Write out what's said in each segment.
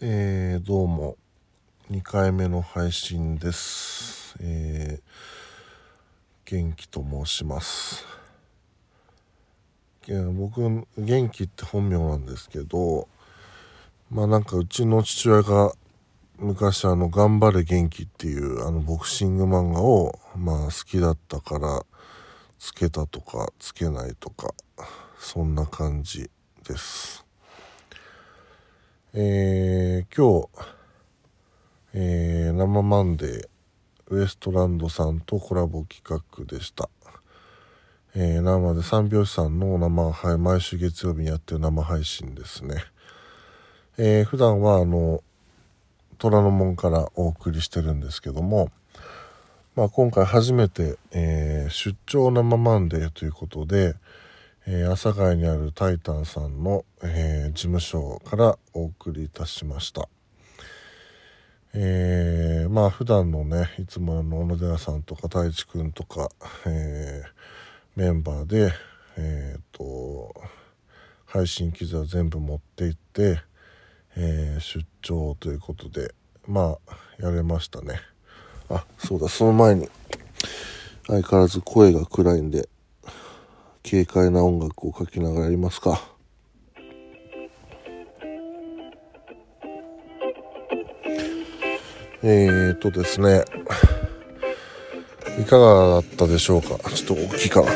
えー、どうも。2回目の配信です、えー、元気と申します。僕元気って本名なんですけどまあなんかうちの父親が昔あの「頑張れ元気」っていうあのボクシング漫画をまあ好きだったからつけたとかつけないとかそんな感じです。えー、今日、えー、生マンデーウエストランドさんとコラボ企画でした、えー、生で三拍子さんの生配毎週月曜日にやってる生配信ですね。えー、普段はあの虎ノ門からお送りしてるんですけども、まあ、今回初めて、えー、出張生マンデーということで、えー、阿佐ヶ谷にあるタイタンさんの、えー、事務所からお送りいたしました。えー、まあ普段のねいつもの小野寺さんとか太一くんとか、えー、メンバーでえっ、と配信機材を全部持って行って、え出張ということでまあやれましたねあそうだその前に相変わらず声が暗いんで軽快な音楽をかけながらやりますか。えーとですね、いかがだったでしょうかちょっと大きいかな。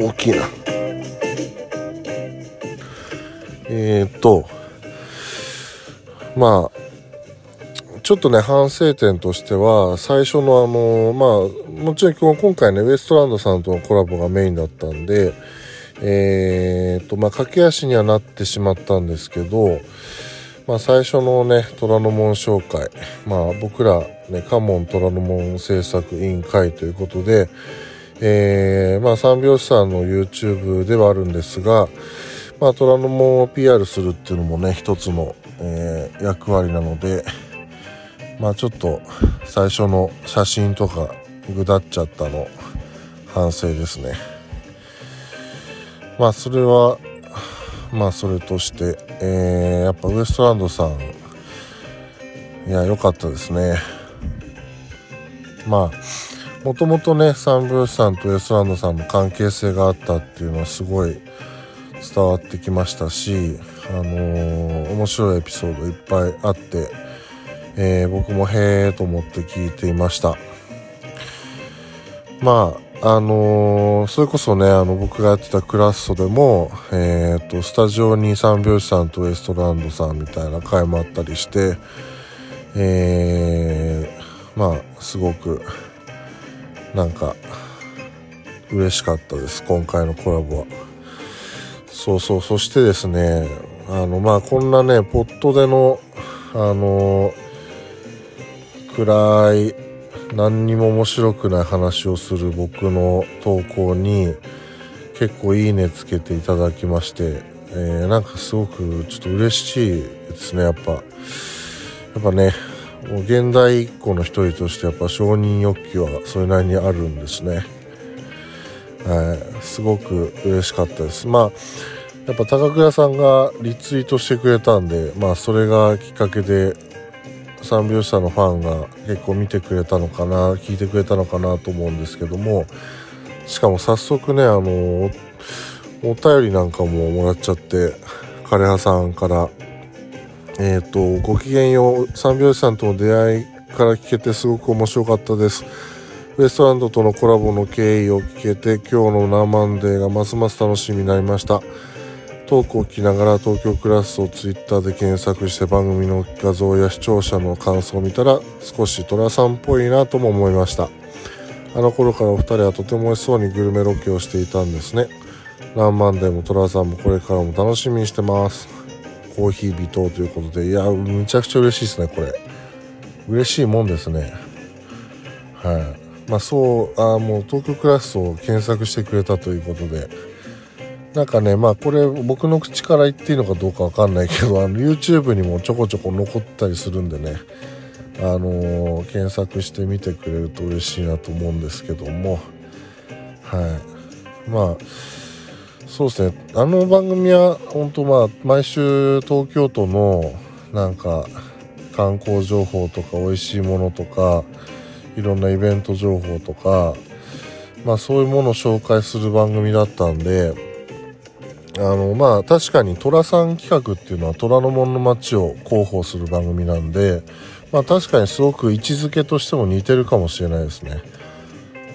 大きいな。えーと、まあ、ちょっとね、反省点としては、最初のあの、まあ、もちろん今回ね、ウエストランドさんとのコラボがメインだったんで、えーと、まあ、駆け足にはなってしまったんですけど、まあ、最初のね、虎ノ門紹介、まあ、僕ら、ね、カモン虎ノ門制作委員会ということで、えー、まあ、三拍子さんの YouTube ではあるんですが、まあ、虎ノ門を PR するっていうのもね、一つの、えー、役割なので、まあちょっと最初の写真とかぐだっちゃったの反省ですね。まあそれはまあそれとして、えー、やっぱウエストランドさんいや良かったですね。まあもともとねサンブースさんとウエストランドさんの関係性があったっていうのはすごい伝わってきましたし、あのー、面白いエピソードいっぱいあってえー、僕もへーと思って聞いていました。まあ、あのー、それこそね、あの、僕がやってたクラッソでも、えっ、と、スタジオに三拍子さんとウエストランドさんみたいな回もあったりして、えー、まあ、すごく、なんか、嬉しかったです、今回のコラボは。そうそう、そしてですね、あの、まあ、こんなね、ポットでの、あのー暗い何にも面白くない話をする僕の投稿に結構いいねつけていただきまして、えー、なんかすごくちょっと嬉しいですねやっぱ。やっぱねもう現代一個の一人としてやっぱ承認欲求はそれなりにあるんですね。はい。すごく嬉しかったです。まあやっぱ高倉さんがリツイートしてくれたんでまあそれがきっかけで三拍子さんのファンが結構見てくれたのかな聞いてくれたのかなと思うんですけどもしかも早速ねあのお便りなんかももらっちゃって枯葉さんからえっ、ー、とごきげんよう三拍子さんとの出会いから聞けてすごく面白かったです。ウエストランドとのコラボの経緯を聞けて今日のナーマンデーがますます楽しみになりました。トークを聞きながら東京クラスをツイッターで検索して番組の画像や視聴者の感想を見たら少し寅さんっぽいなとも思いました。あの頃からお二人はとても美味しそうにグルメロケをしていたんですね。ランマンデーも寅さんもこれからも楽しみにしてます。コーヒー微糖ということで。いやめちゃくちゃ嬉しいですねこれ。嬉しいもんですね。はい。まあそうあもう東京クラスを検索してくれたということで。なんかね、まあこれ僕の口から言っていいのかどうかわかんないけど、あの YouTube にもちょこちょこ残ったりするんでね、あのー、検索してみてくれると嬉しいなと思うんですけども、はい。まあ、そうですね、あの番組は本当まあ毎週東京都のなんか観光情報とか美味しいものとかいろんなイベント情報とかまあそういうものを紹介する番組だったんであのまあ確かに寅さん企画っていうのは虎ノ門の街を広報する番組なんでまあ確かにすごく位置づけとしても似てるかもしれないですね。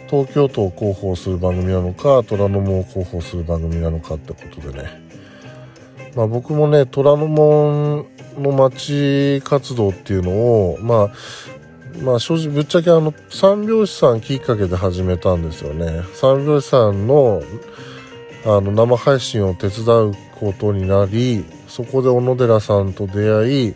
東京都を広報する番組なのか虎ノ門を広報する番組なのかってことでね。まあ僕もね虎ノ門の街活動っていうのをまあまあ正直ぶっちゃけあの三拍子さんきっかけで始めたんですよね。三拍子さんのあの生配信を手伝うことになりそこで小野寺さんと出会い、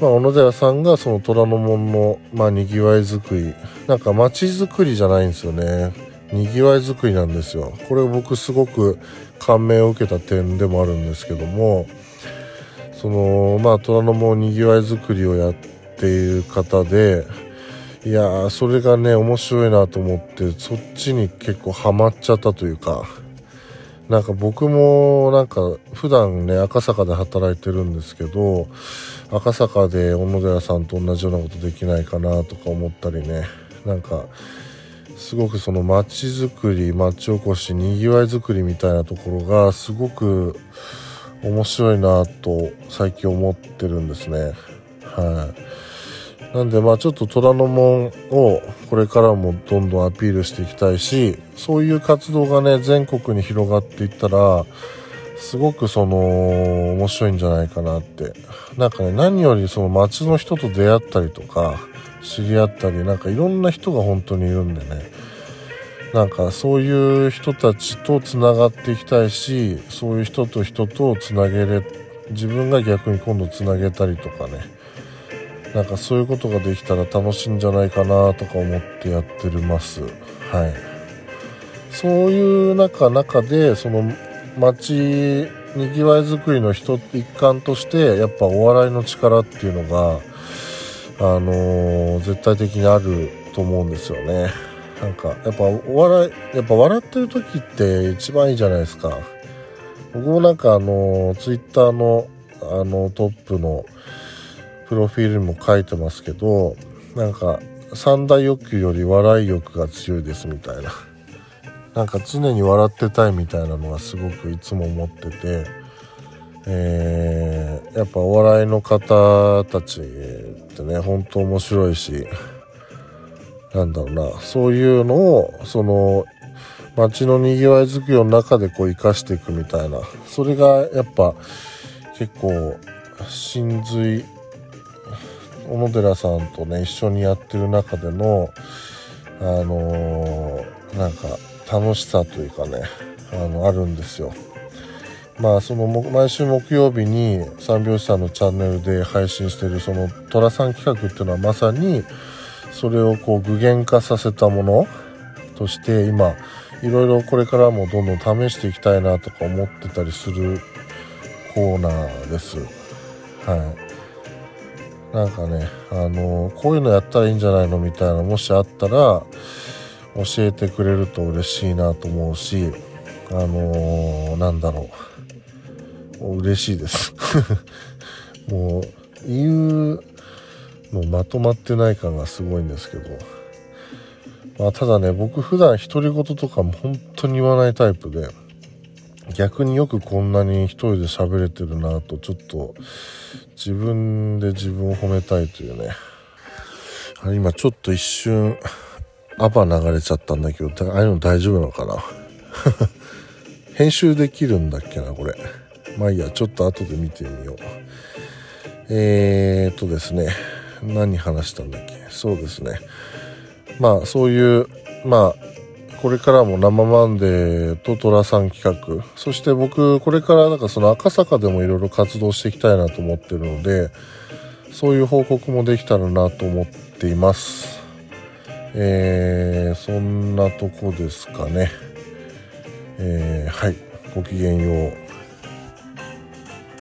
まあ、小野寺さんがその虎ノ門の、まあ、にぎわい作りなんか街づくりじゃないんですよね。にぎわい作りなんですよ。これ僕すごく感銘を受けた点でもあるんですけどもそのまあ虎ノ門にぎわい作りをやっている方でいやそれがね面白いなと思ってそっちに結構ハマっちゃったというかなんか僕もなんか普段ね赤坂で働いてるんですけど赤坂で小野寺さんと同じようなことできないかなとか思ったりね。なんかすごくその街づくり街おこしにぎわいづくりみたいなところがすごく面白いなと最近思ってるんですね。はい。なんでまあちょっと虎ノ門をこれからもどんどんアピールしていきたいしそういう活動がね全国に広がっていったらすごくその面白いんじゃないかなって。なんかね何よりその街の人と出会ったりとか知り合ったりなんかいろんな人が本当にいるんでね。なんかそういう人たちとつながっていきたいしそういう人と人とつなげれ自分が逆に今度つなげたりとかね。なんかそういうことができたら楽しいんじゃないかなとか思ってやってるます。はい。そういう中中でその街にぎわいづくりの一環としてやっぱお笑いの力っていうのがあのー、絶対的にあると思うんですよね。なんかやっぱお笑いやっぱ笑ってる時って一番いいじゃないですか。僕もなんかあのツイッターのあのトップのプロフィールも書いてますけどなんか三大欲求より笑い欲が強いですみたいな。なんか常に笑ってたいみたいなのがすごくいつも思ってて、えー、やっぱお笑いの方たちってね本当面白いしなんだろうな。そういうのをその街のにぎわいづくりの中でこう生かしていくみたいな。それがやっぱ結構真髄小野寺さんとね一緒にやってる中でのあのー、なんか楽しさというかねあのあるんですよ。まあその毎週木曜日に三拍子さんのチャンネルで配信してるその寅さん企画っていうのはまさにそれをこう具現化させたものとして今いろいろこれからもどんどん試していきたいなとか思ってたりするコーナーです。はい。なんかね、あのこういうのやったらいいんじゃないのみたいなもしあったら教えてくれると嬉しいなと思うしあのー、なんだろう。嬉しいです。もう言うのまとまってない感がすごいんですけど。まあただね僕普段独り言とかも本当に言わないタイプで。逆によくこんなに一人で喋れてるなとちょっと自分で自分を褒めたいというね。今ちょっと一瞬アバ流れちゃったんだけどああいうの大丈夫なのかな？編集できるんだっけなこれ。まあいいやちょっと後で見てみよう。えー、っとですね。何話したんだっけ？そうですね。まあそういうまあこれからも生マンデーと寅さん企画、そして僕、これからなんかその赤坂でもいろいろ活動していきたいなと思ってるので、そういう報告もできたらなと思っています。えー、そんなとこですかね。えー、はい。ごきげんよう。